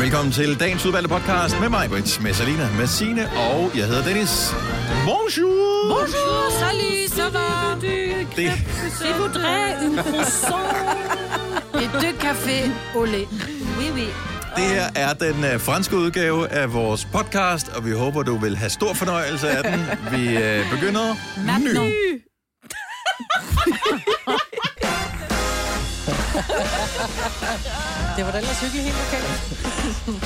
Velkommen til dagens udvalgte podcast med mig, Britt, med Salina, med Signe, og jeg hedder Dennis. Bonjour! Bonjour, salut, ça va? Det, Je voudrais une croissant et deux cafés au lait. Oui, oui. det her er den uh, franske udgave af vores podcast, og vi håber, du vil have stor fornøjelse af den. Vi uh, begynder nu. Det var da ellers hyggeligt helt lokalt.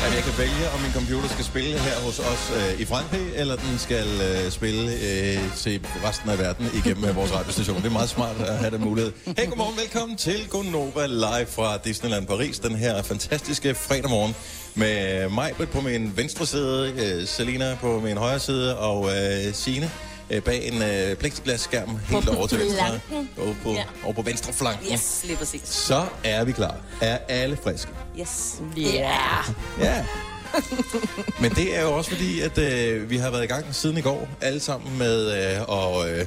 Jamen, jeg kan vælge, om min computer skal spille her hos os øh, i Frankrig, eller den skal øh, spille øh, til resten af verden igennem øh, vores radiostation. Det er meget smart at have den mulighed. Hey, godmorgen, velkommen til Gonova live fra Disneyland Paris. Den her fantastiske fredag morgen med mig på min venstre side, øh, Selina på min højre side, og øh, Sine øh, bag en øh, plexiglasskærm helt over til venstre. Over på, Ja. over på venstre flanken. Yes, lige præcis. Så er vi klar. Er alle friske? Yes. Yeah. Ja. Men det er jo også fordi, at øh, vi har været i gang siden i går, alle sammen med øh, at øh,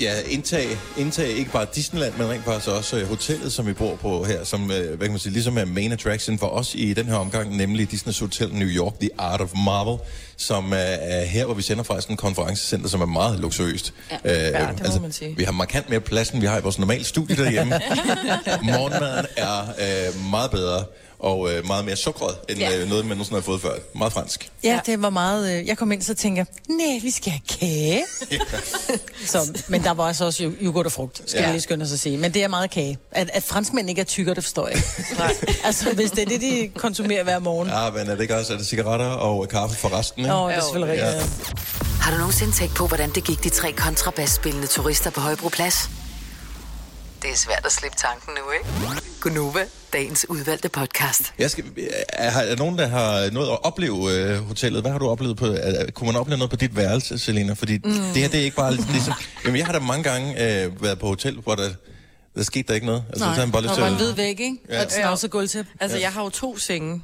ja, indtage, indtage ikke bare Disneyland, men rent faktisk også øh, hotellet, som vi bor på her, som øh, hvad kan man sige, ligesom er main attraction for os i den her omgang, nemlig Disney's Hotel New York, The Art of Marvel, som øh, er her, hvor vi sender fra sådan en konferencecenter, som er meget luksuriøst. Ja, Ja, det må man sige. Vi har markant mere plads, end vi har i vores normale studie derhjemme. Morgenmaden er øh, meget bedre og øh, meget mere sukret, end Ja. øh, noget, man nogensinde har fået før. Meget fransk. Ja, det var meget... Øh, jeg kom ind, så tænkte jeg, nej, vi skal have kage. så, men der var altså også jo- yoghurt og frugt, skal Ja. ja. jeg lige skynde os at sige. Men det er meget kage. At, at franskmænd ikke er tykkere, det forstår jeg. Nej. altså, hvis det er det, de konsumerer hver morgen. Ja, men er det ikke også er det cigaretter og kaffe for resten? Ikke? Oh, det er selvfølgelig Ja. rigtigt. Har du nogensinde tænkt på, hvordan det gik de tre kontrabasspillende turister på Højbroplads? Det er svært at slippe tanken nu, ikke? Gunova, dagens udvalgte podcast. Jeg skal, er, er der nogen, der har noget at opleve øh, hotellet? Hvad har du oplevet på? Er, kunne man opleve noget på dit værelse, Selina? Fordi mm. det her, det er ikke bare ligesom... Jamen, jeg har da mange gange øh, været på hotel, hvor der, der skete der ikke noget. Altså, så har man bare lyst Der til var en hvid væg, ikke? Ja. Og et snavset gulvtæp. Altså, jeg har jo to senge.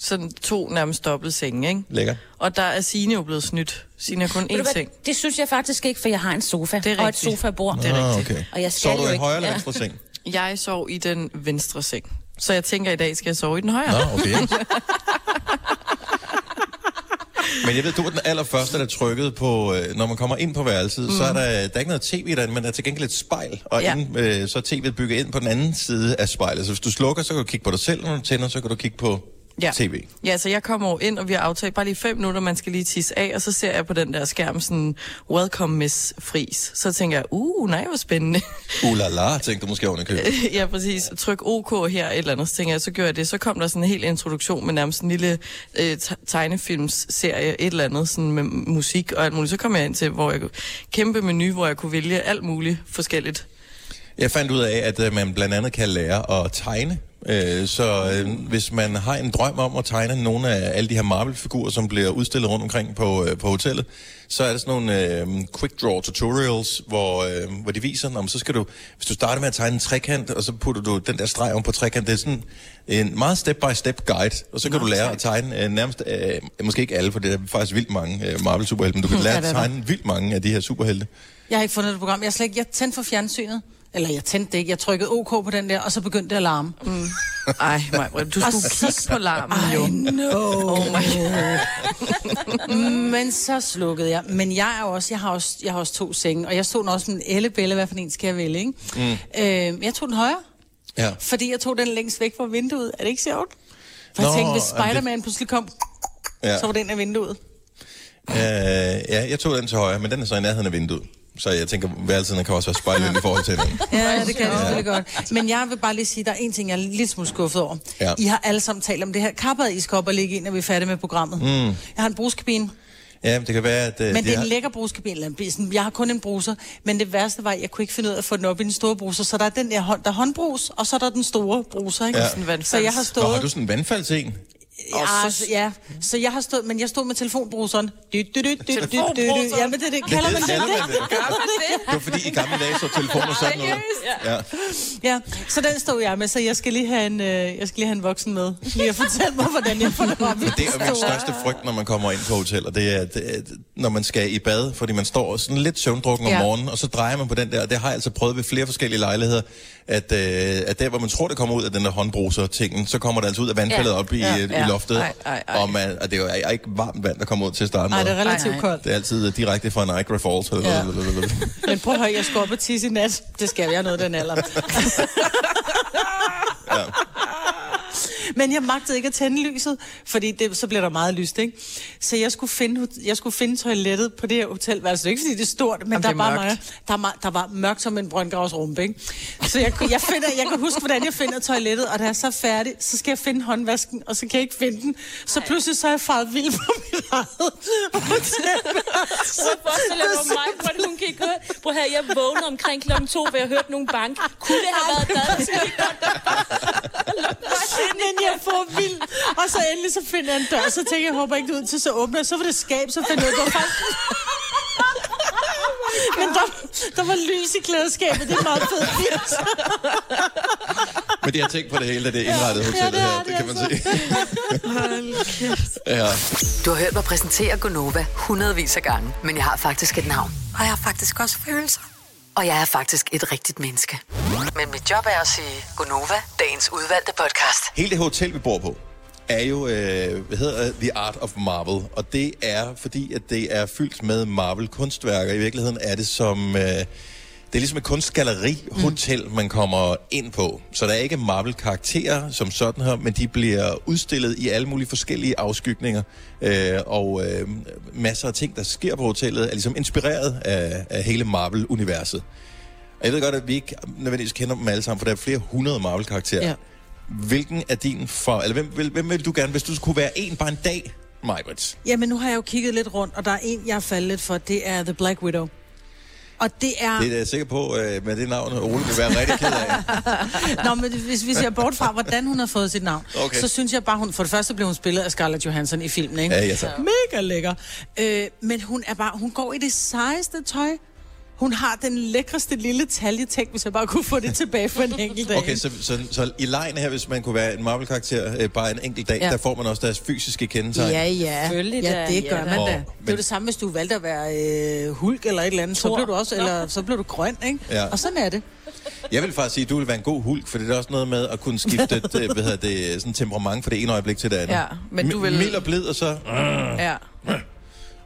Sådan to nærmest dobbelt senge, ikke? Lækker. Og der er Signe jo blevet snydt. Signe har kun Ved du én hvad, seng. Det synes jeg faktisk ikke, for jeg har en sofa. Det er og et rigtigt. sofa-bord. Det er Ah, rigtigt. okay. Og jeg Så skal du jo i ikke- højre eller Ja. venstre seng? Jeg sov i den venstre seng. Så jeg tænker, i dag skal jeg sove i den højre. Nå, okay. Men jeg ved, du var den allerførste, der trykkede på, øh, når man kommer ind på værelset, mm. så er der, der er ikke noget tv derinde, men der er til gengæld et spejl, og ja. Ja. inden, øh, så er tv'et bygget ind på den anden side af spejlet. Så hvis du slukker, så kan du kigge på dig selv, når du tænder, så kan du kigge på Ja. tv. Ja, så jeg kommer jo ind, og vi har aftalt bare lige fem minutter, man skal lige tisse af, og så ser jeg på den der skærm sådan, welcome Miss Fris. Så tænker jeg, uh, nej, hvor spændende. Uh la la, tænkte du måske oven i købet. ja, præcis. Tryk OK her et eller andet, så tænker jeg, så gør jeg det. Så kom der sådan en hel introduktion med nærmest en lille øh, te- tegnefilmsserie, et eller andet, sådan med musik og alt muligt. Så kom jeg ind til, hvor jeg kæmpe menu, hvor jeg kunne vælge alt muligt forskelligt. Jeg fandt ud af, at øh, man blandt andet kan lære at tegne. Øh, så øh, hvis man har en drøm om at tegne nogle af alle de her Marvel-figurer, som bliver udstillet rundt omkring på, øh, på hotellet, så er der sådan nogle øh, quick draw tutorials, hvor, øh, hvor de viser, om så skal du, hvis du starter med at tegne en trekant, og så putter du den der streg om på trekant, det er sådan en meget step-by-step guide, og så kan du lære at tegne øh, nærmest, øh, måske ikke alle, for det er faktisk vildt mange øh, Marvel-superhelte, men du kan lære at tegne vildt mange af de her superhelte. Jeg har ikke fundet det program. Jeg, slet ikke, jeg tændte for fjernsynet. Eller jeg tændte det ikke. Jeg trykkede OK på den der, og så begyndte det at larme. Mm. Ej, Maja, du skulle kigge på larmen jo. Oh my Men så slukkede jeg. Men jeg er også, jeg har også, jeg har også to senge, og jeg stod også med en ellebælle, hvad for en skal jeg vælge, ikke? Mm. Øh, jeg tog den højre, Ja. fordi jeg tog den længst væk fra vinduet. Er det ikke sjovt? For jeg Nå, tænkte, hvis jamen det- Spider-Man pludselig kom, Ja. så var den af vinduet. Øh, ja, jeg tog den til højre, men den er så i nærheden af vinduet. Så jeg tænker, værelserne kan også være spejlet i forhold til den. Ja, det kan det selvfølgelig godt. Men jeg vil bare lige sige, der er en ting, jeg er lidt smule skuffet over. Ja. I har alle sammen talt om det her kappede, I skal op og ligge ind, når vi er færdige med programmet. Mm. Jeg har en bruskabine, Ja, det kan være, at... Uh, men det er en lækker bruskabine. Jeg har kun en bruser, men det værste var, at jeg kunne ikke finde ud af at få den op i den store bruser. Så der er den der, hånd, der er håndbrus, og så er der den store bruser, ikke? Ja. Sådan en vandfalds. Så jeg har Nå, stået... har du sådan en vandfaldsen? Ja, så, ja, så jeg har stået, men jeg stod med telefonbruseren. Dy. Ja, men det, det kalder man det. det. Det var fordi i gamle dage så telefoner sådan noget. Ja. Ja, så den stod jeg med, så jeg skal lige have en, øh, jeg skal lige have en voksen med. Lige at fortælle mig, hvordan jeg får det op. i Det er min største frygt, når man kommer ind på hoteller. Det er, at, at når man skal i bad, fordi man står sådan lidt søvndrukken om Ja. morgenen, og så drejer man på den der. og Det har jeg altså prøvet ved flere forskellige lejligheder, at, øh, at der, hvor man tror, det kommer ud af den der håndbruser-tingen, så kommer det altså ud af vandfaldet Ja. op i, Ja. i Ja. Loftet. Ej, ej, ej. Og, man, og det er jo ikke varmt vand, der kommer ud til at starte Nej, med. det er relativt Ej, ej. koldt. Det er altid direkte fra Niagara Falls. Ja. Men prøv at høre, jeg skal op og tisse i nat. Det skal jeg, noget den alder. Ja. Men jeg magtede ikke at tænde lyset, fordi det, så bliver der meget lyst, ikke? Så jeg skulle finde, jeg skulle finde toilettet på det her hotelværelse. Det er ikke, fordi det er stort, men Jamen, der, er var mørkt. mange, der, var, der var mørkt som en brøndgravs rumpe, ikke? Så jeg, kunne- jeg, finder, jeg kan huske, hvordan jeg finder toilettet, og da jeg er så færdig, så skal jeg finde håndvasken, og så kan jeg ikke finde den. Så pludselig så er jeg faret vild på mit eget hotelværelse. Så forestiller jeg mig, hvordan hun kan høre. Prøv her, jeg vågnede omkring klokken to, ved at høre nogen bank. Kunne det have været bad? Så gik Men jeg får vild. Og så endelig så finder jeg en dør, så tænker jeg, jeg håber ikke det ud til, så åbner jeg. Så var det skab, så finder jeg ud det var faktisk... Men der, der var lys i klædeskabet, det er meget fedt. Men de har tænkt på det hele, da det er indrettet Ja, hotellet det er her. det Det kan man altså. sige. ja. Du har hørt mig præsentere Gonova hundredvis af gange, men jeg har faktisk et navn. Og jeg har faktisk også følelser. Og jeg er faktisk et rigtigt menneske. Men mit job er at sige Gonova, dagens udvalgte podcast. Hele det hotel, vi bor på, er jo, øh, hvad hedder? The Art of Marvel. Og det er, fordi at det er fyldt med Marvel-kunstværker. I virkeligheden er det som... Øh, det er ligesom et kunstgalleri-hotel, mm. man kommer ind på. Så der er ikke Marvel-karakterer som sådan her, men de bliver udstillet i alle mulige forskellige afskygninger. Øh, og øh, masser af ting, der sker på hotellet, er ligesom inspireret af, af hele Marvel-universet. Og jeg ved godt, at vi ikke nødvendigvis kender dem alle sammen, for der er flere hundrede Marvel-karakterer. Ja. Hvilken er din for... Eller hvem, hvem, hvem vil du gerne, hvis du skulle være en bare en dag, Majbrits? Jamen, nu har jeg jo kigget lidt rundt, og der er en, jeg er faldet lidt for. Det er The Black Widow. Og det er... Det er jeg sikker på, øh, med det navn, Ole vil være rigtig ked af. Nå, men hvis vi ser bort fra, hvordan hun har fået sit navn, Okay. så synes jeg bare, hun... For det første blev hun spillet af Scarlett Johansson i filmen, ikke? Ja, ja, tak. Mega lækker. Øh, men hun er bare... Hun går i det sejeste tøj. Hun har den lækreste lille taljetæk, hvis jeg bare kunne få det tilbage for en enkelt dag. Okay, så, så, så i lejen her, hvis man kunne være en Marvel-karakter øh, bare en enkelt dag, ja. Ja. der får man også deres fysiske kendetegn. Ja, ja. Selvfølgelig ja, da, det ja gør da. man Åh, da. Det er det samme, hvis du valgte at være øh, hulk eller et eller andet. Så Thor. blev du også, eller så blev du grøn, ikke? Ja. Og sådan er det. Jeg vil faktisk sige, at du vil være en god hulk, for det er også noget med at kunne skifte et, øh, hvad hedder det, sådan temperament fra det ene øjeblik til det andet. Ja, men du vil- Mild og blid, og så... Ja.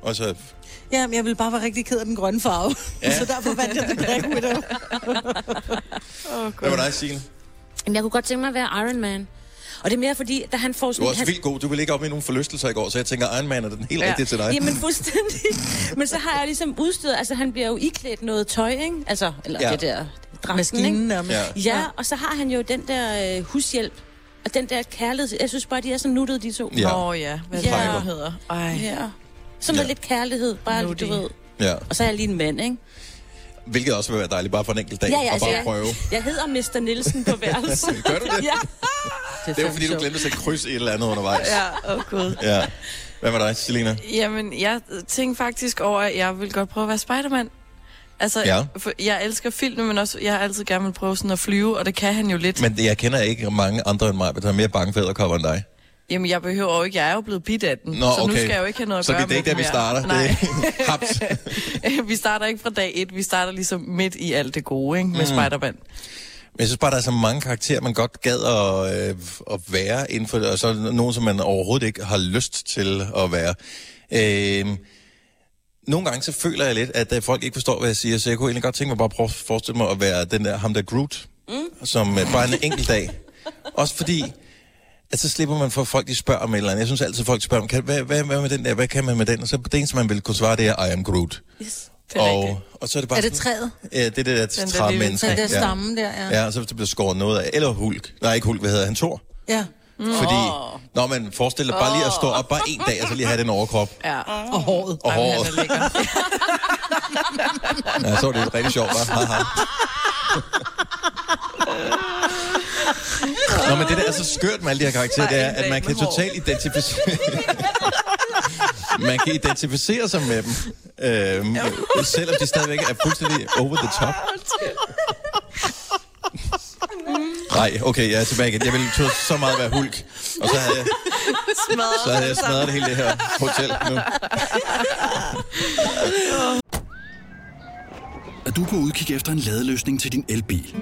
Og så Ja, men jeg vil bare være rigtig ked af den grønne farve. Ja. Så derfor vandt jeg The Black Widow. hvad var dig, Signe? Jamen, jeg kunne godt tænke mig at være Iron Man. Og det er mere fordi, da han får Du sådan... var også han, vildt god. Du ville ikke op med nogen forlystelser i går, så jeg tænker, Iron Man er den helt Ja. rigtige til dig. Jamen fuldstændig. Men så har jeg ligesom udstyret, altså han bliver jo iklædt noget tøj, ikke? Altså, eller Ja. det der dragten, Maskinen ikke? Ja. Ja, og så har han jo den der øh, hushjælp, og den der kærlighed. Jeg synes bare, de er så nuttede, de to. Ja. Nå ja, hvad ja. det hedder. Ej. Ja. Sådan Ja. med lidt kærlighed, bare Nu lidt, du ved. Ja. Og så er jeg lige en mand, ikke? Hvilket også vil være dejligt, bare for en enkelt dag, Ja, ja, og altså, bare jeg, prøve. jeg hedder Mr. Nielsen på værelset. Gør du det? ja. Det er jo fordi, du glemte at sætte kryds i et eller andet undervejs. Ja, åh oh, gud. ja. Hvad med dig, Selina? Jamen, jeg tænkte faktisk over, at jeg vil godt prøve at være Spiderman. Altså, Ja. for jeg elsker film, men også, jeg har altid gerne vil prøve sådan at flyve, og det kan han jo lidt. Men... Men jeg kender ikke mange andre end mig, der er mere bange for æderkopper end dig. Jamen, jeg behøver jo ikke, jeg er jo blevet bidt af den, Nå, så okay. nu skal jeg jo ikke have noget at Så gøre det er ikke der, med vi starter. Nej. Er vi starter ikke fra dag et, vi starter ligesom midt i alt det gode, ikke? Med mm. Spider-Man. Men jeg synes bare, der er så mange karakterer, man godt gad at, øh, at være inden for og så er der nogen, som man overhovedet ikke har lyst til at være. Øh, nogle gange så føler jeg lidt, at øh, folk ikke forstår, hvad jeg siger, så jeg kunne egentlig godt tænke mig bare at prøve at forestille mig at være den der, ham der Groot, mm. som øh, bare en enkelt dag. Også fordi, at så slipper man for, at folk de spørger om et eller andet. Jeg synes altid, at folk spørger, kan, hvad, hvad, hvad med den der, hvad kan man med den? Og så det eneste, man vil kunne svare, det er, I am Groot. Yes. Det er og, rigtigt. og så er det bare Er det træet? Ja, det er det der træ lille menneske. Den der ja. der, ja. Ja, og så bliver skåret noget af. Eller Hulk. Nej, ikke Hulk, hvad hedder han? Thor. Ja. Fordi, når man forestiller bare lige at stå op bare en dag, og så lige have den overkrop Ja. Og håret. og Ej, håret. er lækker. Ja, så var det rigtig sjovt, hva'? Nå, men det der er så skørt med alle de her karakterer, det er, at man kan totalt identificere... man kan identificere sig med dem, øhm, selvom de stadigvæk er fuldstændig over the top. Nej, okay, jeg er tilbage igen. Jeg ville tro så meget være hulk, og så havde jeg, så havde jeg smadret det hele det her hotel nu. at du er på udkig efter en ladeløsning til din elbil.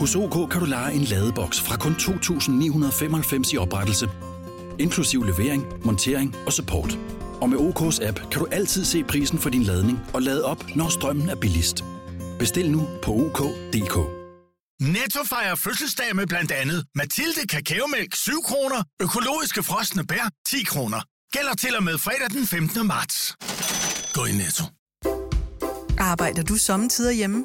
Hos OK kan du lege en ladeboks fra kun 2.995 i oprettelse, inklusiv levering, montering og support. Og med OK's app kan du altid se prisen for din ladning og lade op, når strømmen er billigst. Bestil nu på OK.dk. Netto fejrer fødselsdag med blandt andet Mathilde Kakaomælk 7 kroner, økologiske frosne bær 10 kroner. Gælder til og med fredag den 15. marts. Gå i Netto. Arbejder du sommetider hjemme?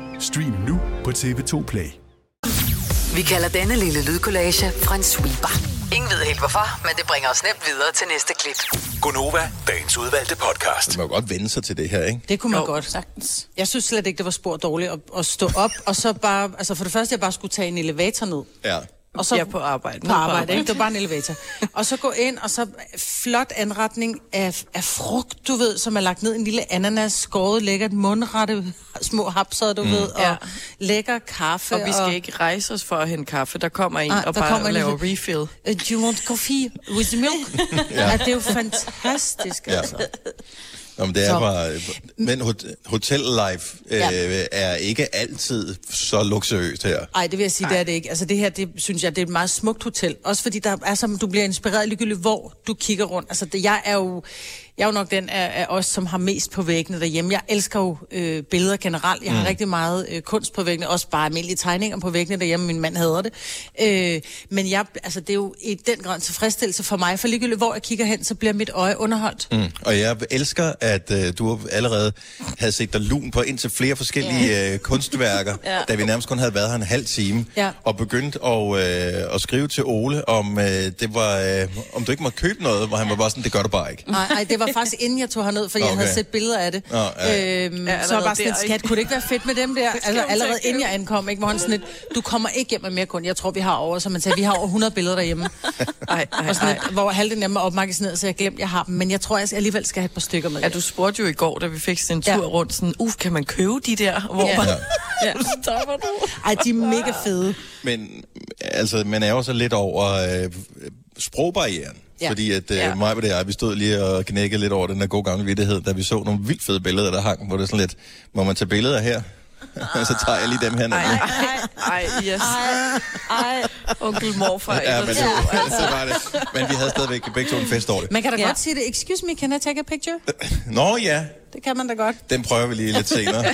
Stream nu på TV2 Play. Vi kalder denne lille lydkollage en sweeper. Ingen ved helt hvorfor, men det bringer os nemt videre til næste klip. Gonova, dagens udvalgte podcast. Man kan godt vende sig til det her, ikke? Det kunne man Jo, godt. Sagtens. Jeg synes slet ikke, det var spor dårligt at, at stå op, og så bare... Altså for det første, jeg bare skulle tage en elevator ned. Ja. Og så Ja, på arbejde. På Ned på arbejde, arbejde. ikke? Det var bare en elevator. og så gå ind, og så flot anretning af, af frugt, du ved, som er lagt ned en lille ananas, skåret lækkert, mundrette små hapser, du mm. ved, og Ja. lækker kaffe. Og vi skal ikke rejse os for at hente kaffe. Der kommer en Nej, og bare kommer laver lille- refill. Uh, do you want coffee with milk? ja. ja. det er jo fantastisk, Ja. altså. Nå, men det er Så- bare... Men hot- hotel life øh, Ja. er ikke altid så luksuriøst her. Nej, det vil jeg sige, det er det ikke. Altså det her, det synes jeg, det er et meget smukt hotel. Også fordi der er som, du bliver inspireret ligegyldigt, hvor du kigger rundt. Altså det, jeg er jo... Jeg er jo nok den af, af os, som har mest på væggene derhjemme. Jeg elsker jo øh, billeder generelt. Jeg har Mm. rigtig meget øh, kunst på væggene. Også bare almindelige tegninger på væggene derhjemme. Min mand hader det. Øh, men jeg, altså, det er jo i den grad en tilfredsstillelse for mig. For ligegyldigt, hvor jeg kigger hen, så bliver mit øje underholdt. Mm. Og jeg elsker, at øh, du allerede havde set dig lun på indtil flere forskellige øh, kunstværker, Ja. da vi nærmest kun havde været her en halv time, Ja. og begyndt at, øh, at skrive til Ole, om, øh, det var, øh, om du ikke måtte købe noget, hvor han var bare sådan, det gør du bare ikke. Nej, det var faktisk inden jeg tog herned, for okay. jeg havde set billeder af det. Nå, ja. Øhm, Ja, så var bare sådan lidt, der, skat, ikke? kunne det ikke være fedt med dem der? Altså allerede inden jeg ankom, ikke? Hvor han sådan lidt, du kommer ikke hjem med mere kun. Jeg tror, vi har over, som man sagde, vi har over 100 billeder derhjemme. Ej, ej, Og sådan ej. lidt, hvor halvdelen af dem er opmagasineret, så jeg glemt, jeg har dem. Men jeg tror, jeg alligevel skal have et par stykker med. Ja, du spurgte jo i går, da vi fik sådan en tur Ja. rundt, sådan, uh, kan man købe de der? Hvor Ja. man, Ja. Ja. stopper du? Ej, de er mega fede. Men altså, man er jo så lidt over øh, sprogbarrieren. Ja. Ja. Fordi at øh, Ja. ja. mig og jeg, vi stod lige og knækkede lidt over den der gode gamle vittighed, da vi så nogle vildt fede billeder, der hang, hvor det er sådan lidt, må man tage billeder her? Og så tager jeg lige dem her ned. Ej, ej, ej, yes. Ej. Onkel morfar. Ja, men to. det, altså, var det. Men vi havde stadigvæk begge to en fest over det. Man kan da Ja. godt sige det. Excuse me, can I take a picture? Nå ja, Det kan man da godt. den prøver vi lige lidt senere.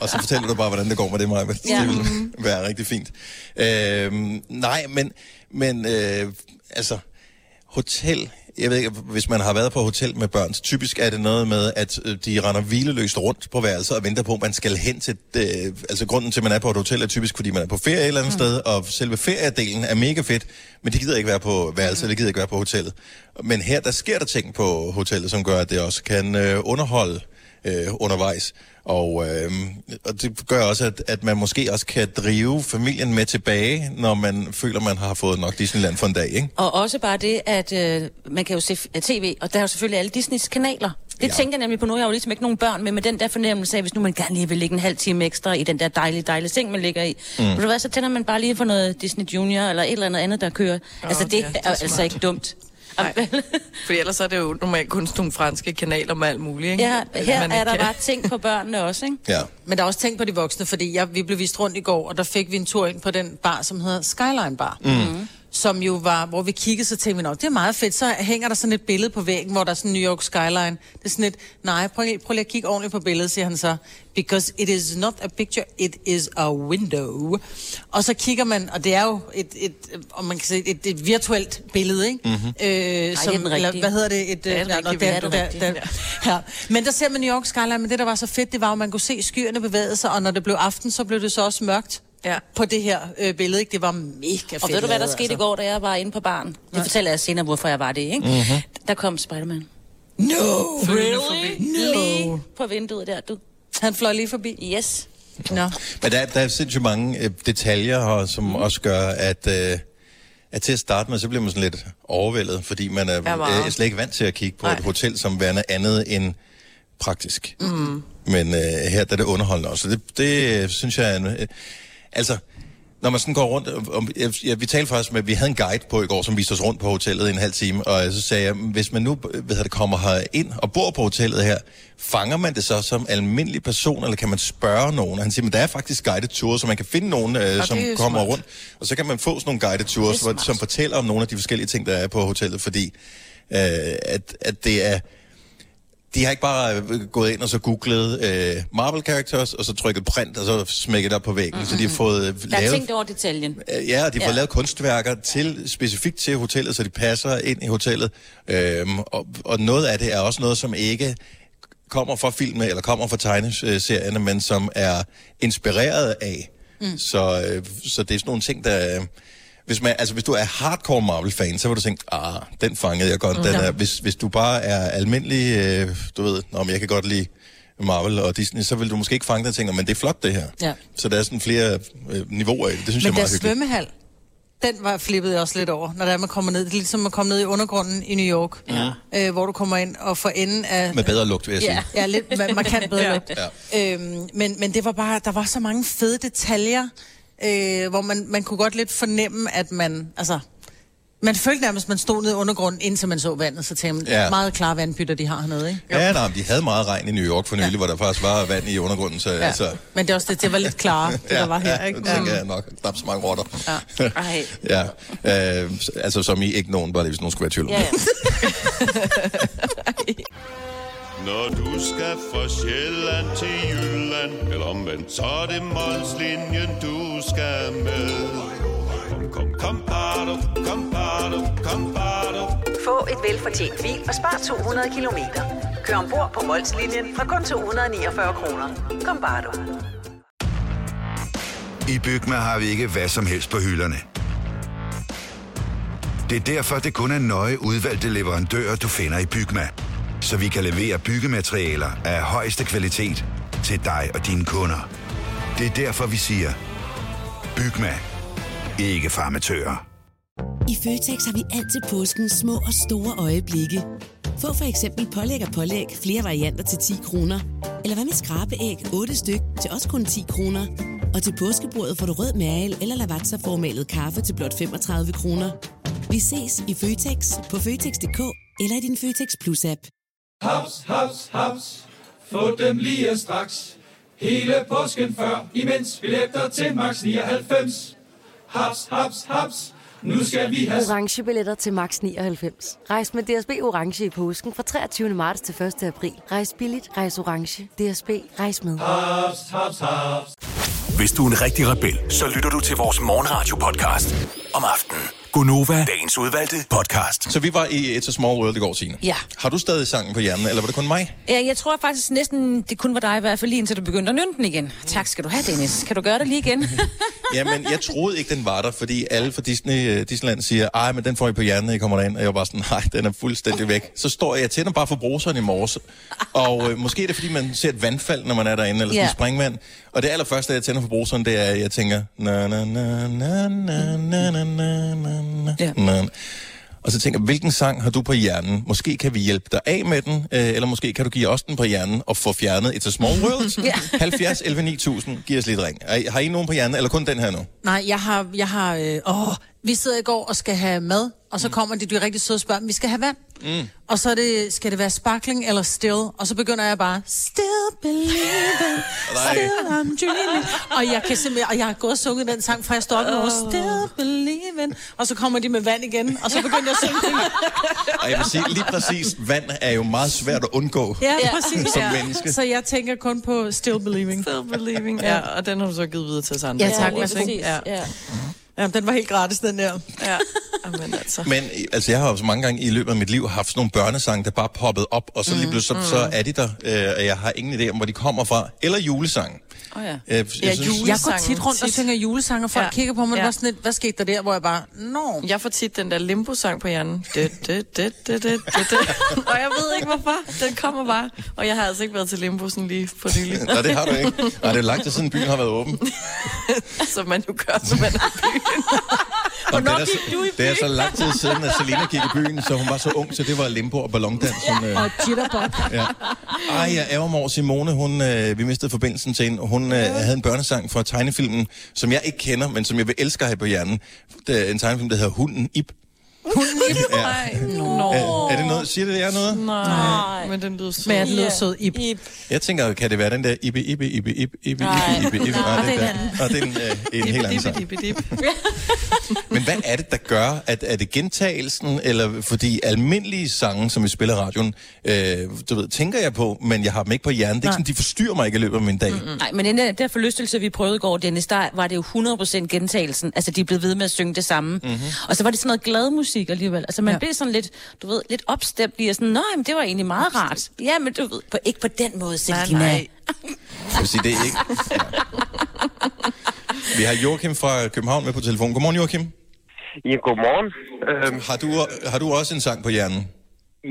og så fortæller du bare, hvordan det går med det, Maja. Det Ja. vil være rigtig fint. Øhm, nej, men, men øh, altså, hotel... Jeg ved ikke, hvis man har været på hotel med børn, så typisk er det noget med, at øh, de render hvileløst rundt på værelset og venter på, at man skal hen til... Øh, altså grunden til, at man er på et hotel, er typisk, fordi man er på ferie et eller andet mm. sted, og selve feriedelen er mega fedt, men de gider ikke være på værelset, mm. eller gider ikke være på hotellet. Men her, der sker der ting på hotellet, som gør, at det også kan øh, underholde øh, undervejs. Og, øh, og det gør også, at, at man måske også kan drive familien med tilbage, når man føler, man har fået nok Disneyland for en dag, ikke? Og også bare det, at øh, man kan jo se tv, og der er jo selvfølgelig alle Disneys kanaler. Det Ja. tænker jeg nemlig på nu. Jeg har jo ligesom ikke nogen børn, men med den der fornemmelse af, hvis nu man gerne lige vil ligge en halv time ekstra i den der dejlige, dejlige seng, man ligger i. Mm. Ved du hvad, så tænder man bare lige for noget Disney Junior, eller et eller andet andet, der kører. Oh, altså, det ja, det er er, altså ikke dumt. Nej. Fordi ellers er det jo normalt kun sådan nogle franske kanaler med alt muligt, ikke? Ja, her Man er der kan- bare ting på børnene også, ikke? Ja. Men der er også tænkt på de voksne, fordi jeg, vi blev vist rundt i går, og der fik vi en tur ind på den bar, som hedder Skyline Bar. Mm. Som jo var, hvor vi kiggede, så tænkte vi, "Nå, det er meget fedt. Så hænger der sådan et billede på væggen, hvor der er sådan New York skyline. Det er sådan et, nej, prøv, lige- prøv lige at kigge ordentligt på billedet, siger han så. Because it is not a picture, it is a window. Og så kigger man, og det er jo et, et, om man kan sige, et, et virtuelt billede, ikke? Mhm. Øh, det er som, den eller, hvad hedder det? Et, Det er den øh, rigtige den der- rigtige. der- Ja. Men der ser man New York skyline, men det, der var så fedt, det var, at man kunne se skyerne bevæge sig, og når det blev aften, så blev det så også mørkt ja. på det her øh, billede, ikke? Det var mega fedt. Og ved du, hvad der skete altså. i går, da jeg var inde på baren? Det fortæller jeg senere, hvorfor jeg var det, ikke? Mhm. Der kom Spider-Man. No! Really? No. Lige på vinduet der, du. Han fløj lige forbi? Yes. Nå. Men der, der er sindssygt mange øh, detaljer her, som mm. også gør, at, øh, at til at starte med, så bliver man sådan lidt overvældet, fordi man er, Ja, er slet ikke vant til at kigge på Nej. et hotel som værende andet end praktisk. Mm. Men øh, her der er det underholdende også. Det, det øh, synes jeg er en, øh, altså, når man sådan går rundt, og, jeg, vi talte faktisk med, vi havde en guide på i går, som viste os rundt på hotellet i en halv time, og så sagde jeg, hvis man nu hedder det, kommer her ind og bor på hotellet her, fanger man det så som almindelig person, eller kan man spørge nogen? Og han siger, men der er faktisk guided tours, så man kan finde nogen, øh, som er kommer smart. rundt, og så kan man få sådan nogle guided tours, hvor, som fortæller om nogle af de forskellige ting, der er på hotellet, fordi øh, at, at det er de har ikke bare øh, gået ind og så googlet øh, Marvel Characters, og så trykket print, og så smækket det op på væggen. Mm-hmm. Så de har fået øh, Der er lavet... tænkt over detaljen. Øh, Ja, de har fået Ja. lavet kunstværker til, specifikt til hotellet, så de passer ind i hotellet. Øhm, og, og noget af det er også noget, som ikke kommer fra filmen, eller kommer fra tegneserierne, men som er inspireret af. Mm. Så, øh, så det er sådan nogle ting, der... øh, Hvis, man, altså, hvis du er hardcore Marvel-fan, så vil du tænke, ah, den fangede jeg godt. Mm. Den Ja. er, hvis, hvis du bare er almindelig, øh, du ved, om jeg kan godt lide Marvel og Disney, så vil du måske ikke fange den og tænke, men det er flot det her. Ja. Så der er sådan flere øh, niveauer i det. Det synes Men jeg er meget hyggeligt. svømmehal, den var flippet jeg også lidt over, når der man kommer ned. Det er ligesom at komme ned i undergrunden i New York, Ja. øh, hvor du kommer ind og får enden af... Med bedre lugt, vil jeg sige. Ja, ja lidt ma- markant bedre Ja. lugt. Øhm, men, men det var bare, der var så mange fede detaljer, øh, hvor man, man kunne godt lidt fornemme, at man, altså, man følte nærmest, at man stod nede i undergrunden, indtil man så vandet, så tænkte man, Ja. ja. meget klare vandpytter, de har hernede, ikke? Ja, nej, de havde meget regn i New York for nylig, ja. hvor der faktisk var vand i undergrunden, så ja. Ja. altså... Men det er også det, det var lidt klarere, det der var her, ikke? det tænker jeg nok. Der er så mange rotter. Ja. Ej. ja, øh, altså som i ikke nogen, bare det, hvis nogen skulle være i tvivl. om Ja, ja. Når du skal fra Sjælland til Jylland Eller omvendt, så er det Molslinjen, du skal med Kom, kom, kom, bado, kom, bado, kom, bado. Få et velfortjent bil og spar 200 kilometer. Kør ombord på Molslinjen fra kun 249 kroner. Kom bare du. I Bygma har vi ikke hvad som helst på hylderne. Det er derfor, det kun er nøje udvalgte leverandører, du finder i Bygma. Så vi kan levere byggematerialer af højeste kvalitet til dig og dine kunder. Det er derfor, vi siger, Bygma. Ikke farmatører. I Føtex har vi altid påsken små og store øjeblikke. Få for eksempel pålæg og pålæg flere varianter til 10 kroner. Eller hvad med skrabeæg 8 styk til også kun 10 kroner. Og til påskebordet får du rød mal eller lavatserformalet kaffe til blot 35 kroner. Vi ses i Føtex på Føtex.dk eller i din Føtex Plus-app. Haps, haps, haps. Få dem lige straks. Hele påsken før, imens billetter til max 99. Haps, haps, haps. Nu skal vi have... Orange billetter til max 99. Rejs med DSB Orange i påsken fra 23. marts til 1. april. Rejs billigt, rejs orange. DSB, rejs med. Haps, haps, haps. Hvis du er en rigtig rebel, så lytter du til vores morgenradio-podcast om aftenen. Gunova, dagens udvalgte podcast. Så vi var i It's a Small World i går, Signe. Ja. Har du stadig sangen på hjernen, eller var det kun mig? Ja, jeg tror faktisk næsten, det kun var dig i hvert fald lige indtil du begyndte at nynde den igen. Tak skal du have, Dennis. Kan du gøre det lige igen? Jamen, jeg troede ikke, den var der, fordi alle fra Disney, uh, Disneyland siger, ej, men den får I på hjernen, når I kommer derind. Og jeg var bare sådan, nej, den er fuldstændig væk. Så står jeg, jeg tænder bare for bruseren i morges. Og øh, måske er det, fordi man ser et vandfald, når man er derinde, eller sådan Ja. springvand. Og det allerførste, jeg tænder for bruseren, det er, at jeg tænker, na na na na na na na na na Ja. na. Og så tænker jeg, hvilken sang har du på hjernen? Måske kan vi hjælpe dig af med den, øh, eller måske kan du give os den på hjernen og få fjernet It's a Small World. Ja. 70 11 9000, giv os lidt ring. Er Har I nogen på hjernen, eller kun den her nu? Nej, jeg har, jeg har, øh, åh, vi sidder i går og skal have mad, og så kommer de, de er rigtig søde og spørger, vi skal have vand. Mm. Og så er det, skal det være sparkling eller still? Og så begynder jeg bare, still believing, still I'm dreaming. Og jeg, kan simpelthen, og jeg har gået og sunget den sang, fra jeg står op morges, still believing. Og så kommer de med vand igen, og så begynder jeg at synge den. Og jeg vil sige, lige præcis, vand er jo meget svært at undgå Ja, præcis. som Ja. menneske. Så jeg tænker kun på still believing. Still believing, ja. Og den har du så givet videre til os andre. Ja, tak. Ja, præcis. Ja. Ja. Ja, den var helt gratis, den der. Ja, men altså. Men altså, jeg har jo så mange gange i løbet af mit liv haft sådan nogle børnesange, der bare poppet op, og så lige pludselig så, så er de der, øh, og jeg har ingen idé om, hvor de kommer fra. Eller julesange. Oh, ja. Øh, jeg Ja, synes-. Jeg går tit rundt og synger julesange, og folk Ja. kigger på mig, Ja. ja. sådan lidt, hvad skete der der, hvor jeg bare, nå. Jeg får tit den der limbo-sang på hjernen. Det, det, det, det, det. Og jeg ved ikke hvorfor. Den kommer bare. Og jeg har altså ikke været til limbo sådan lige for nylig. Nej, det har du ikke. Nej, det er lang tid siden byen har været åben. Som man jo gør, når man er byen. Er, gik så, du i det er så lang tid siden, at Selina gik i byen, så hun var så ung, så det var limbo og ballondans. Hun, øh, Og jitterbug. ja. Ej, jeg ærger mig over Simone. Hun, øh, vi mistede forbindelsen til hende. Hun øh, havde en børnesang fra tegnefilmen, som jeg ikke kender, men som jeg vil elske at have på hjernen. Det er en tegnefilm, der hedder Hunden Ip. Hunden Ja. Nej, no. Er, er det noget? Siger det jer noget? Nej, men den lyder sød. Men den lyder sød. Ip. Ip. Jeg tænker, kan det være den der Ibe, Ibe, Ibe, Ibe, Ibe. Ibe, Ibe, Ibe? Nej, det er en den. Og det er en, øh, en helt anden sang. Men hvad er det, der gør, at er det gentagelsen, eller fordi almindelige sange, som vi spiller i radioen, øh, du ved, tænker jeg på, men jeg har dem ikke på hjernen. Det er ikke sådan, de forstyrrer mig ikke i løbet af min dag. Nej, men den der, der forlystelse, vi prøvede i går, Dennis, der var det jo 100% gentagelsen. Altså, de blev ved med at synge det samme. Mhm. Mm-hmm. Og så var det sådan noget glad musik alligevel. Altså, man ja. blev sådan lidt, du ved, lidt opstemt i, og sådan, nej, men det var egentlig meget rart. Ja, men du ved, på, ikke på den måde, Selina. nej. Jeg vil sige, det er ikke... Ja. Vi har Joachim fra København med på telefon. Godmorgen, Joachim. Ja, godmorgen. Øhm, Har du, har du også en sang på hjernen?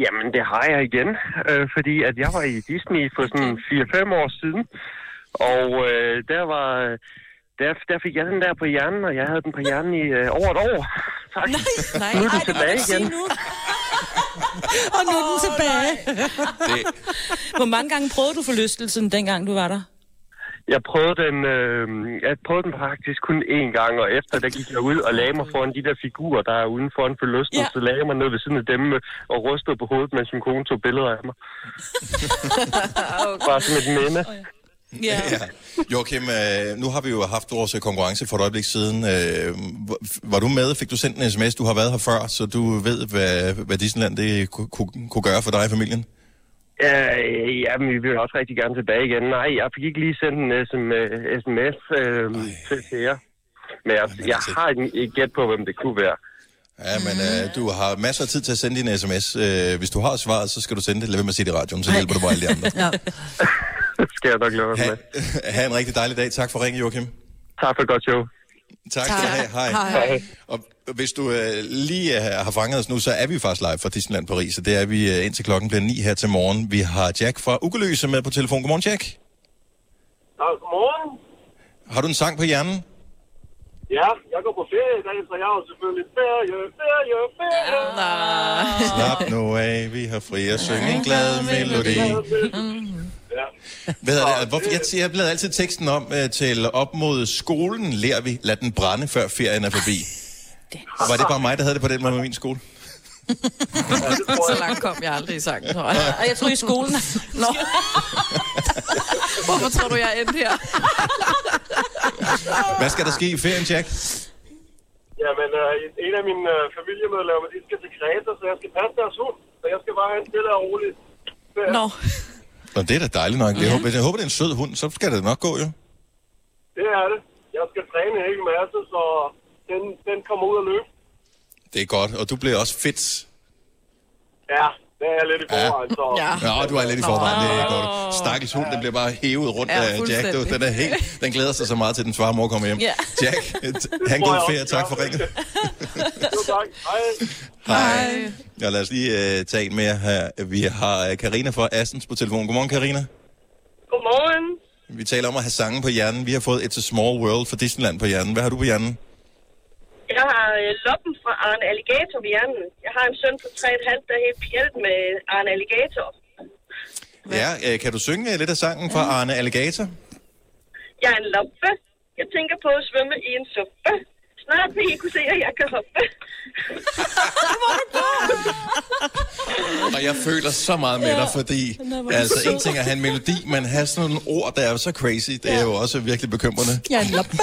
jamen, det har jeg igen, øh, fordi at jeg var i Disney for sådan 4-5 år siden, og øh, der var... Der, der fik jeg den der på hjernen, og jeg havde den på hjernen i øh, over et år. Tak. Nej, nu er den ej, tilbage igen. nu. Og nu er den tilbage. Det, Hvor mange gange prøvede du forlystelsen, dengang du var der? Jeg prøvede den, øh, jeg prøvede den faktisk kun én gang, og efter der gik jeg ud og lagde mig foran de der figurer, der er uden for en forlysten, Ja. så lagde jeg mig ned ved siden af dem øh, og rystede på hovedet, mens min kone tog billeder af mig. Bare som et minde. Ja. Ja. Joachim, øh, nu har vi jo haft vores konkurrence for et øjeblik siden. Øh, var- du med? Fik du sendt en sms? Du har været her før, så du ved, hvad, hvad Disneyland det kunne, kunne, kunne gøre for dig og familien? Øh, jamen, vi vil også rigtig gerne tilbage igen. Nej, jeg fik ikke lige sendt en SM, øh, sms øh, til til jer. Men jeg, jeg har et, et gæt på, hvem det kunne være. Ja, men øh, du har masser af tid til at sende din sms. Øh, hvis du har svaret, så skal du sende det. Lad være med at sige det i radioen, så hjælper du bare alle de andre. Skal jeg nok lade være med. Ha, ha' en rigtig dejlig dag. Tak for ringen, Joachim. Tak for et godt show. Tak skal du have. Hej. Hej. Og hvis du øh, lige øh, har fanget os nu, så er vi faktisk live fra Disneyland Paris, og det er vi øh, indtil klokken bliver 9 her til morgen. Vi har Jack fra Ugeløse med på telefon. Godmorgen, Jack. Ja, godmorgen. Har du en sang på hjernen? Ja, jeg går på ferie i dag, så jeg har selvfølgelig ferie, ferie, ferie. Nej. Slap nu af, vi har fri at synge en glad melodi. Hvad er det? Hvorfor? Jeg, jeg bladrer altid teksten om uh, til op mod skolen, lærer vi, lad den brænde, før ferien er forbi. Var det bare mig, der havde det på den måde med min skole? Så langt kom jeg aldrig i sangen, tror jeg. Og jeg tror i skolen. Nå. Hvorfor tror du, jeg er endt her? Hvad skal der ske i ferien, Jack? Jamen, øh, en af mine øh, familiemedlemmer, de skal til Kreta, så jeg skal passe deres hund. Så jeg skal bare have en stille og rolig ferie. Nå. Nå, det er da dejligt nok. Jeg, håber, jeg håber, det er en sød hund, så skal det nok gå, jo. Det er det. Jeg skal træne en hel masse, så den, den kommer ud og løbe. Det er godt, og du bliver også fedt. Ja, det er jeg lidt i forvejen, så... Ja. Ja, du er lidt i forvejen, det er godt. Stakkels hund, den bliver bare hævet rundt Ja, af Jack. Du, den, er helt, den glæder sig så meget til, den svarer mor kommer hjem. Ja. Jack, han god ferie. Tak for ringet. Jo, tak. Hej. Hej. Ja, lad os lige uh, tage en mere her. Vi har uh, Karina fra Assens på telefon. Godmorgen, Karina. Godmorgen. Vi taler om at have sange på hjernen. Vi har fået It's a Small World for Disneyland på hjernen. Hvad har du på hjernen? Jeg har øh, loppen fra Arne Alligator på hjernen. Jeg har en søn på 3,5, der er helt pjælt med Arne Alligator. Ja, uh, kan du synge uh, lidt af sangen fra Arne Alligator? Jeg er en loppe. Jeg tænker på at svømme i en suppe. Snart bare, så I kunne se, at jeg kan hoppe. Og jeg føler så meget med dig, fordi altså, en ting er at have en melodi, men have sådan nogle ord, der er så crazy, det er jo også virkelig bekymrende. Jeg er en lop.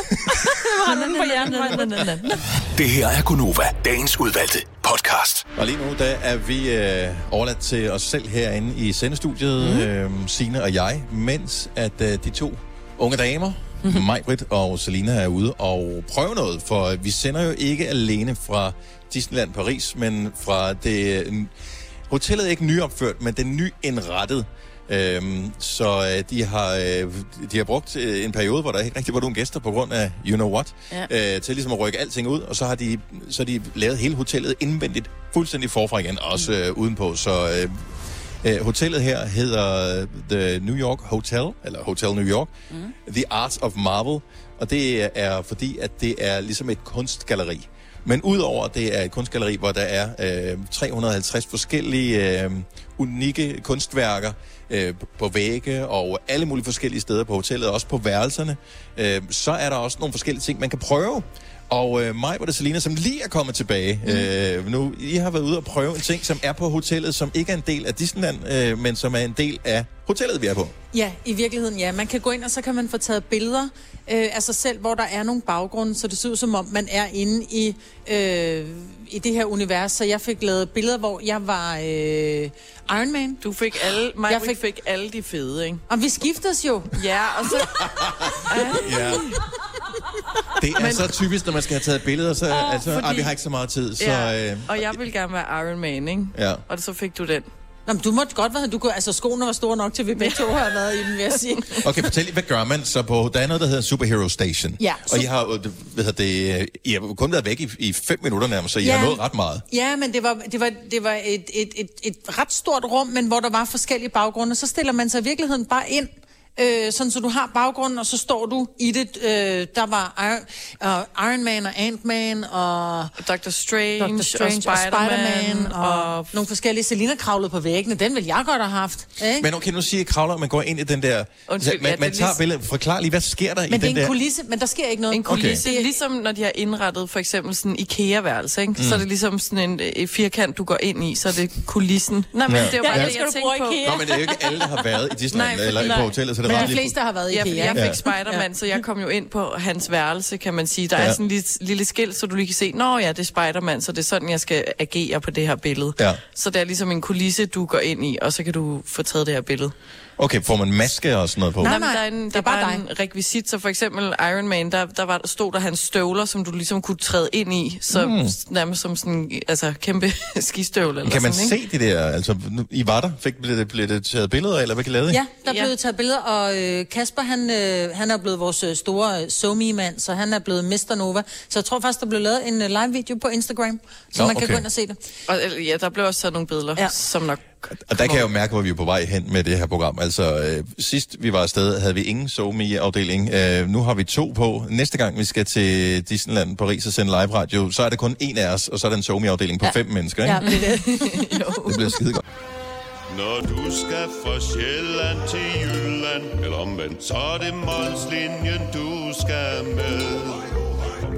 Det her er Gunova, dagens udvalgte podcast. Og lige nu, der er vi øh, overladt til os selv herinde i sendestudiet, mm. øh, Sine og jeg, mens at øh, de to unge damer. Majbrit og Selina, er ude og prøve noget, for vi sender jo ikke alene fra Disneyland Paris, men fra det... Hotellet er ikke nyopført, men det er nyindrettet. Øhm, så øh, de har øh, de har brugt øh, en periode, hvor der ikke rigtig var nogen gæster på grund af you know what, Ja. øh, til ligesom at rykke alting ud, og så har de så har de lavet hele hotellet indvendigt fuldstændig forfra igen, også øh, udenpå. Så øh, øh, hotellet her hedder The New York Hotel, eller Hotel New York, mm. The Art of Marvel, og det er fordi, at det er ligesom et kunstgalleri. Men udover at det er et kunstgalleri, hvor der er øh, 350 forskellige øh, unikke kunstværker øh, på vægge og alle mulige forskellige steder på hotellet, også på værelserne, øh, så er der også nogle forskellige ting, man kan prøve. Og øh, mig var det Selina, som lige er kommet tilbage mm. øh, nu. I har været ude og prøve en ting, som er på hotellet, som ikke er en del af Disneyland, øh, men som er en del af hotellet, vi er på. Ja, i virkeligheden ja. Man kan gå ind, og så kan man få taget billeder øh, af sig selv, hvor der er nogle baggrunde, så det ser ud som om, man er inde i, øh, i det her univers. Så jeg fik lavet billeder, hvor jeg var øh, Iron Man. Du fik alle, mig Jeg fik... fik- alle de fede, ikke? Og vi skiftes jo. Ja, og så... Ja. Det er men... så typisk, når man skal have taget billeder, så Åh, altså, fordi- fordi... vi har ikke så meget tid. Så, ja. øh, Og jeg ville gerne være Iron Man, ikke? Ja. Og så fik du den. Nå, men du måtte godt være, du kunne, altså skoene var store nok til, at vi begge to har været i den, vil jeg sige. Okay, fortæl lige, hvad gør man så på... Der er noget, der hedder Superhero Station. Ja, Og I har, hvad hedder det, I har kun været væk i, i fem minutter nærmest, så I Ja. har nået ret meget. Ja, men det var, det var, det var et, et, et, et ret stort rum, men hvor der var forskellige baggrunde. Så stiller man sig i virkeligheden bare ind, øh, sådan så du har baggrunden, og så står du i det. Øh, der var Iron, uh, Iron Man og Ant-Man og Dr. Strange, Dr. Strange og og Spider-Man, og, og- og nogle forskellige. Selina kravlede på væggene, den ville jeg godt have haft. Ikke? Men okay, nu siger I kravler, man går ind i den der... Undskyld, man, ja, man det er tager lige- billedet. Forklar lige, hvad sker der i men det den er en der... kulisse, men der sker ikke noget. En kulisse, Okay. ligesom når de har indrettet for eksempel sådan IKEA-værelse, ikke? Mm. så er det ligesom sådan en øh, firkant, du går ind i, så er det kulissen. Nej, men Ja. det er jo Jeg bare det, elsker, jeg du tænkte på. IKEA. Nå, men det er jo ikke alle, der har været i Disneyland eller på hotellet, så det Men de fleste har været i Ja, IKEA. jeg fik Ja. Spider-Man, Ja. så jeg kom jo ind på hans værelse, kan man sige. Der er sådan et lille, lille skilt, så du lige kan se, nå ja, det er Spider-Man, så det er sådan, jeg skal agere på det her billede. Ja. Så det er ligesom en kulisse, du går ind i, og så kan du få taget det her billede. Okay, får man maske og sådan noget på? Nej, Nej, der er, en, det der er bare bare dig. en rekvisit, så for eksempel Iron Man, der, der var, stod der hans støvler, som du ligesom kunne træde ind i, så mm. nærmest som sådan, altså kæmpe skistøvle eller Kan man sådan, ikke? se det der? Altså, I var der? Fik, blev, det, blev det taget billeder eller hvad kan I lavede I? Ja, der Ja. blev taget billeder, og øh, Kasper, han, øh, han er blevet vores øh, store øh, somi-mand, så han er blevet Mr. Nova. Så jeg tror faktisk, der blev lavet en øh, live-video på Instagram, så Nå, man kan okay. gå ind og se det. Og, ja, der blev også taget nogle billeder. Ja. som nok... Og der kan jeg jo mærke, hvor vi er på vej hen med det her program. Altså, øh, sidst vi var afsted, havde vi ingen SoMe-afdeling. Øh, nu har vi to på. Næste gang vi skal til Disneyland Paris og sende live radio, så er det kun en af os, og så er der en SoMe-afdeling på ja. fem mennesker, ikke? Ja, det er det. Det bliver skide godt. Når du skal fra Sjælland til Jylland Eller omvendt, så er det Molslinjen, du skal med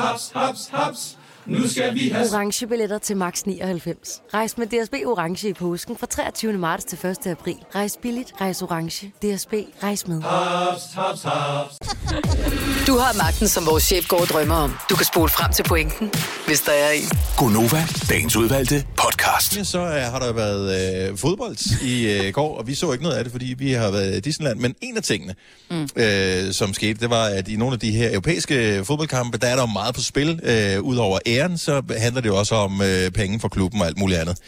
Haps, haps, haps. Nu skal vi have... Orange billetter til max 99. Rejs med DSB Orange i påsken fra 23. marts til 1. april. Rejs billigt, rejs orange. DSB, rejs med. Haps, haps, haps. Du har magten, som vores chef går og drømmer om. Du kan spole frem til pointen, hvis der er en. Gonova, dagens udvalgte podcast. Så uh, har der været uh, fodbold i uh, går, og vi så ikke noget af det, fordi vi har været i Disneyland. Men en af tingene, mm. uh, som skete, det var, at i nogle af de her europæiske fodboldkampe, der er der jo meget på spil. Uh, Udover æren, så handler det jo også om uh, penge for klubben og alt muligt andet.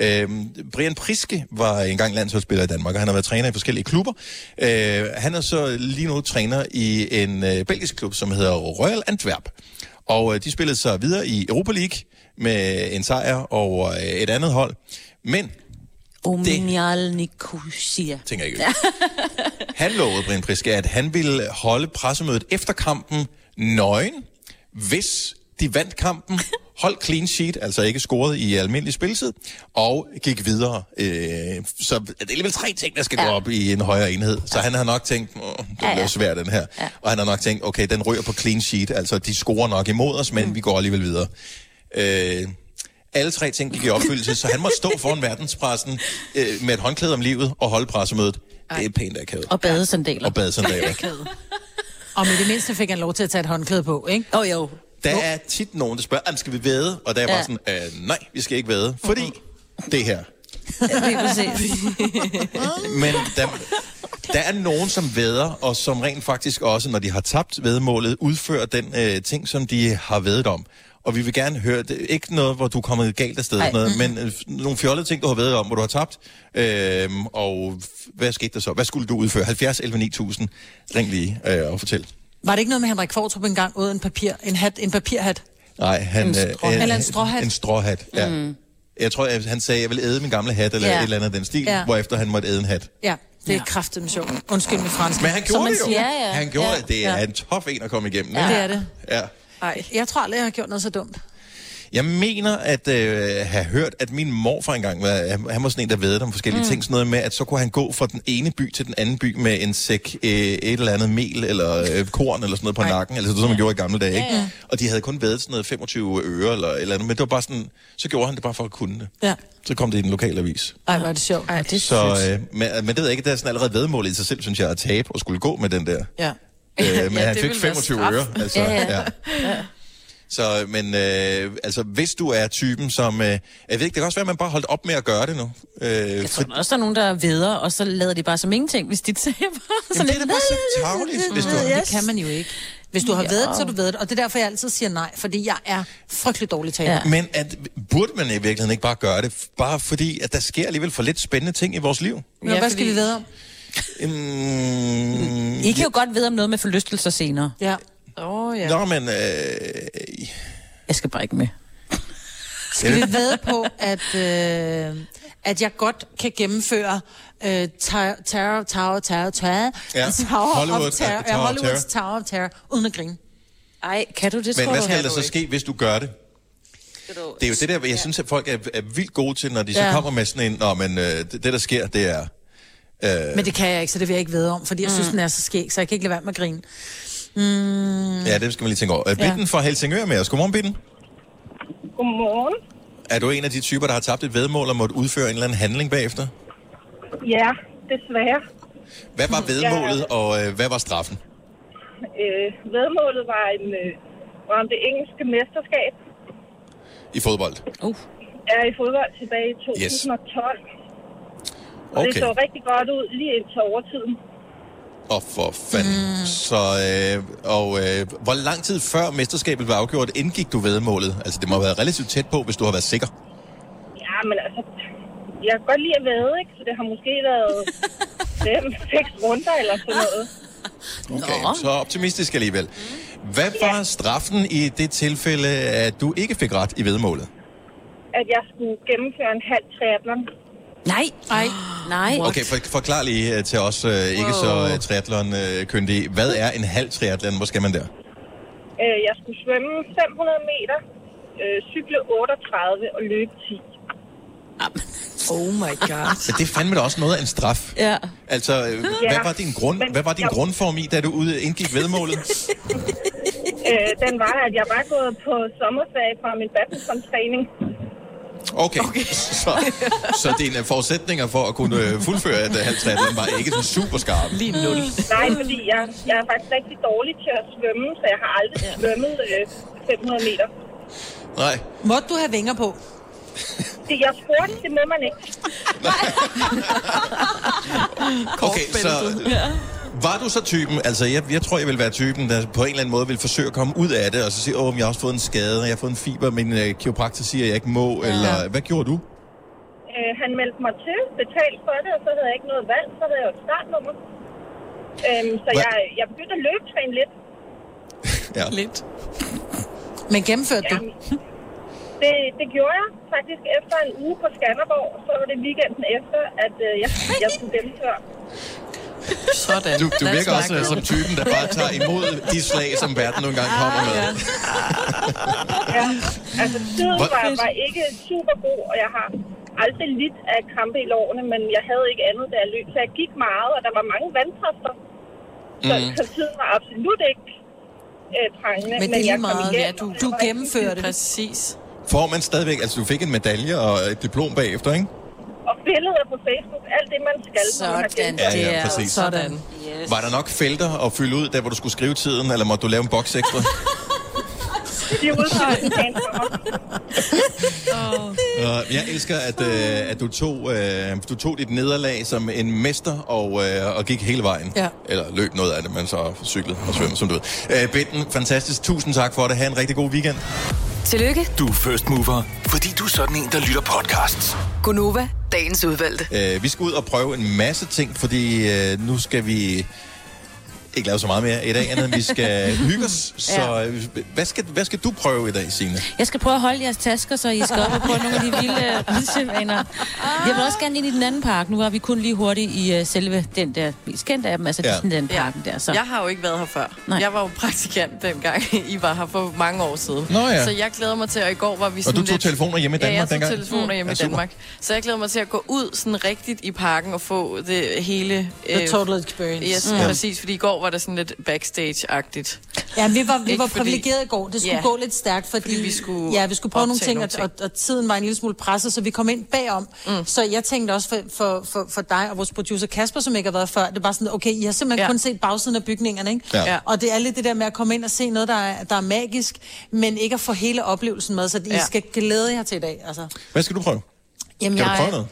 Ja. Uh, Brian Priske var engang landsholdsspiller i Danmark, og han har været træner i forskellige klubber. Uh, han er så lige nu træner i en uh, belgisk klub, som hedder Royal Antwerp. Og øh, de spillede så videre i Europa League med en sejr over øh, et andet hold. Men, Omnial Nicosia. tænker jeg ikke, han lovede, Brian Priske, at han ville holde pressemødet efter kampen nøgen, hvis de vandt kampen, holdt clean sheet, altså ikke scoret i almindelig spilletid, og gik videre. Øh, så det er alligevel tre ting, der skal ja. gå op i en højere enhed. Så han har nok tænkt, Åh, det Ja, bliver ja. svært den her. Ja. Og han har nok tænkt, okay, den ryger på clean sheet, altså de scorer nok imod os, men mm. vi går alligevel videre. Øh, alle tre ting gik i opfyldelse, så han måtte stå foran verdenspressen øh, med et håndklæde om livet og holde pressemødet. Det er pænt akavet. Og badesandaler. Og badesandaler. Og med det mindste fik han lov til at tage et håndklæde på, ikke? Åh oh, jo. Der er tit nogen, der spørger, "Jamen, skal vi væde? Og der er bare sådan, øh, nej, vi skal ikke væde, fordi det her. Det er præcis. Men der, der er nogen, som væder, og som rent faktisk også, når de har tabt vedmålet, udfører den øh, ting, som de har vedet om. Og vi vil gerne høre, det er ikke noget, hvor du er kommet galt af sted, Ej. noget, men øh, nogle fjollede ting, du har vedet om, hvor du har tabt. Øhm, og hvad skete der så? Hvad skulle du udføre? 70 11 9000. Ring lige øh, og fortæl. Var det ikke noget med, at Henrik Fortrup engang uden en, papir, en, hat, en papirhat? Nej, han... En øh, stråhat. Eller en stråhat. En stråhat, ja. Mm. Jeg tror, at han sagde, at jeg vil æde min gamle hat, eller Ja. et eller andet af den stil, Ja. hvorefter han måtte æde en hat. Ja, det er ja. kraftigt med sjov. Undskyld med fransk. Men han gjorde det jo. siger. Ja, ja. Han gjorde Ja. det. Det er Ja. en tof en at komme igennem. Ja, ikke? det er det. Ja. Ej. Jeg tror aldrig, jeg har gjort noget så dumt. Jeg mener at øh, have hørt, at min morfar engang, var, han- var sådan en, der ved om forskellige mm. ting, sådan noget med, at så kunne han gå fra den ene by til den anden by med en sæk øh, et eller andet mel eller øh, korn eller sådan noget på Ej. nakken, altså det, som man gjorde i gamle dage, ikke? Ja, ja. Og de havde kun været sådan noget 25 øre eller eller andet, men det var bare sådan, så gjorde han det bare for at kunne det. Ja. Så kom det i den lokale avis. Ej, er det sjovt. Ej, det Så, øh, men, men det ved jeg ikke, det er sådan allerede vedmål i sig selv, synes jeg, at tabe og skulle gå med den der. Ja. Øh, men Ja, han fik ville være 25 straf. øre. Altså, Ja, ja, ja. ja. Ja. Så, men øh, altså, hvis du er typen, som... Øh, jeg ved ikke, det kan også være, at man bare holdt op med at gøre det nu. Øh, Jeg tror også, der er nogen, der veder, og så lader de bare som ingenting, hvis de taber. Jamen, det er da bare så tavligt, hvis du... Det kan man jo ikke. Hvis du har Ja. ja. vedet, så du vedet. Og det er derfor, jeg altid siger nej, fordi jeg er frygtelig dårlig taler. Ja. Men at, burde man i virkeligheden ikke bare gøre det, bare fordi, at der sker alligevel for lidt spændende ting i vores liv? Ja, hvad skal vi vide om? Mm, I kan jo godt vide om noget med forlystelser senere. Ja. Åh, oh, ja. Nå, men... Øh, Jeg skal bare ikke med. Skal vi ved på, at, øh, at jeg godt kan gennemføre øh, Terror, Tower, Terror, Terror, Ja. Tower Hollywood, of Terror, ja, Hollywoods Tower of Terror, uden at grine. Ej, kan du det, men tror hvad skal der så ske, hvis du gør det? Det er jo det der, jeg synes, at folk er, er vildt gode til, når de så Ja. kommer med sådan en, Nå, men øh, det, der sker, det er... Øh, Men det kan jeg ikke, så det vil jeg ikke vide om, fordi jeg synes, den er så skæg, så jeg kan ikke lade være med at grine. Mm, Ja, det skal man lige tænke over. Ja. Bitten fra Helsingør med os. Godmorgen, Bitten. Godmorgen. Er du en af de typer, der har tabt et vedmål og måtte udføre en eller anden handling bagefter? Ja, desværre. Hvad var vedmålet, og øh, hvad var straffen? Øh, vedmålet var, en, øh, var om det engelske mesterskab. I fodbold? Uh. Er i fodbold tilbage i 2012. Og det Okay. så rigtig godt ud lige indtil overtiden. Og for fanden. Mm. Så, øh, og øh, hvor lang tid før mesterskabet var afgjort, indgik du vedmålet? Altså, det må have været relativt tæt på, hvis du har været sikker. Ja, men altså, jeg kan godt lide at væde, ikke? Så det har måske været fem, seks runder eller sådan noget. Okay, så optimistisk alligevel. Hvad var straffen i det tilfælde, at du ikke fik ret i vedmålet? At jeg skulle gennemføre en halv triathlon. Nej. Ej. Nej. Okay, for, forklar lige øh, til os øh, ikke så øh, triathlon-kyndige. Hvad er en halv triathlon? Hvor skal man der? Øh, jeg skulle svømme 500 meter, øh, cykle 38 og løbe 10. Oh my god. Så det er fandme da også noget af en straf. Ja. Altså, øh, hvad var din, grund, men hvad var din jeg- grundform i, da du ude indgik vedmålet? Øh, den var, at jeg var gået på sommerferie fra min badmintontræning. Okay, okay. Så, så dine forudsætninger for at kunne øh, fuldføre et øh, halvt triathlon var ikke sådan super skarpe. Lige nul. Nej, fordi jeg, jeg er faktisk rigtig dårlig til at svømme, så jeg har aldrig svømmet øh, 500 meter. Nej. Måtte du have vinger på? Det jeg spurgte, det må man ikke. Okay, så var du så typen, altså jeg, jeg tror, jeg vil være typen, der på en eller anden måde vil forsøge at komme ud af det, og så sige, åh, men jeg har også fået en skade, og jeg har fået en fiber, min øh, kiropraktor siger, at jeg ikke må, ja. eller hvad gjorde du? Øh, han meldte mig til, betalt for det, og så havde jeg ikke noget valg, så havde jeg jo et startnummer. Øhm, så jeg, jeg begyndte at løbetræne lidt. Ja. Lidt. Men gennemførte du? Det, det gjorde jeg faktisk efter en uge på Skanderborg, og så var det weekenden efter, at øh, jeg, jeg skulle gennemføre. Sådan. Du, du virker også som typen, der bare tager imod de slag, som verden nogle gange kommer med. Ja, altså tiden var, var ikke super god, og jeg har aldrig lidt af krampe i lårene, men jeg havde ikke andet, da jeg løb. Så jeg gik meget, og der var mange vandposter. Så, Mhm. så tiden var absolut ikke øh, prangende. Men det er jeg lige meget, igennem, ja, du, du gennemførte det. Præcis. Får man stadigvæk, altså du fik en medalje og et diplom bagefter, ikke? Og billeder på Facebook, alt det, man skal. man Sådan, gennemført. Ja, ja, præcis. Sådan. Yes. Var der nok felter at fylde ud, der hvor du skulle skrive tiden, eller måtte du lave en boks ekstra? De er ude jeg elsker, at, uh, at du, tog, uh, du tog dit nederlag som en mester og, uh, og gik hele vejen. Ja. Eller løb noget af det, men så cyklede og svømmede, som du ved. Uh, Bitten, fantastisk. Tusind tak for det. Ha' en rigtig god weekend. Tillykke, Du er first mover, fordi du er sådan en, der lytter podcasts. Gunova, dagens udvalgte. Øh, vi skal ud og prøve en masse ting, fordi øh, nu skal vi ikke lave så meget mere i dag, andet end vi skal hygge os. Så Ja. øh, hvad, skal, hvad skal du prøve i dag, Signe? Jeg skal prøve at holde jeres tasker, så I skal op og prøve nogle af de vilde ridsemaner. Jeg vil også gerne ind i den anden park. Nu var vi kun lige hurtigt i uh, selve den der mest kendte af dem, altså Ja. ja. Disneyland-parken der. Så. Jeg har jo ikke været her før. Nej. Jeg var jo praktikant dengang, I var her for mange år siden. Nå ja. Så jeg glæder mig til, og i går var vi Og sådan du tog lidt... telefoner hjemme i Ja, jeg Danmark tog dengang? telefoner hjemme Ja, i. Danmark. Så jeg glæder mig til at gå ud sådan rigtigt i parken og få det hele... The total experience. Yes, Mm. mm. præcis. Fordi i går var det sådan lidt backstage-agtigt. Ja, vi var, vi var fordi- privilegerede i går. Det skulle Ja. gå lidt stærkt, fordi, Fordi vi skulle ja, vi skulle prøve nogle ting, nogle og, og, og tiden var en lille smule presset, så vi kom ind bagom. Mm. Så jeg tænkte også for, for, for, for dig og vores producer Kasper, som ikke har været før, det er bare sådan, okay, I har simpelthen Ja. kun set bagsiden af bygningerne, ikke? Ja. Og det er lidt det der med at komme ind og se noget, der er, der er magisk, men ikke at få hele oplevelsen med, så I Ja. skal glæde jer til i dag. Altså. Hvad skal du prøve? Jamen, Kan du jeg- prøve noget?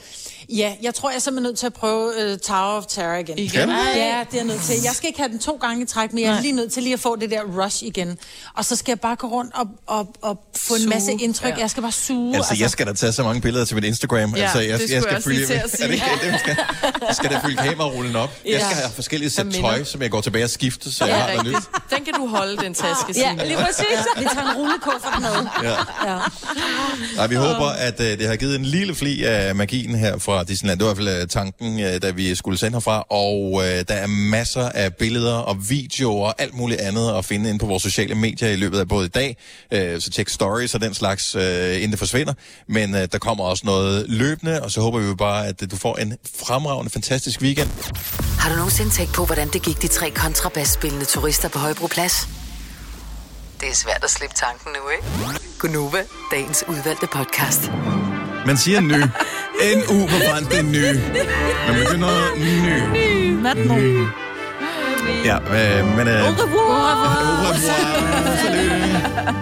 Ja, jeg tror, jeg er simpelthen nødt til at prøve uh, Tower of Terror igen. Igen? Ja, det er jeg nødt til. Jeg skal ikke have den to gange i træk, men jeg er lige nødt til lige at få det der rush igen. Og så skal jeg bare gå rundt og, og, og få en Suge, masse indtryk. ja. Jeg skal bare suge. Altså, jeg skal da tage så mange billeder til mit Instagram. Ja, altså, jeg, det jeg skal jeg også lige til at sige. Er det ikke det, jeg skal? Jeg skal da fylde kamerarullen op. Jeg Ja. skal have forskellige sæt tøj, som jeg går tilbage og skifter, så jeg Ja, har noget nyt. Den kan du holde, den taske, Ja, Signe. lige præcis. Vi tager en rullekuffert med. Ja. Ja. Nej, vi håber, at uh, det har givet en lille fli af magien her fra Disneyland. Det var i hvert fald øh, tanken, øh, da vi skulle sende herfra. Og øh, der er masser af billeder og videoer og alt muligt andet at finde inde på vores sociale medier i løbet af både i dag. Øh, så tjek stories og den slags, øh, inden det forsvinder. Men øh, der kommer også noget løbende, og så håber vi jo bare, at øh, du får en fremragende, fantastisk weekend. Har du nogensinde tænkt på, hvordan det gik de tre kontrabasspillende turister på Højbroplads? Det er svært at slippe tanken nu, ikke? Gunova, dagens udvalgte podcast. Man siger ny. N-U på fransk, det er ny. Man begynder ny. Maintenant. Ja, øh, men... Øh, Au revoir. Au revoir. Salut.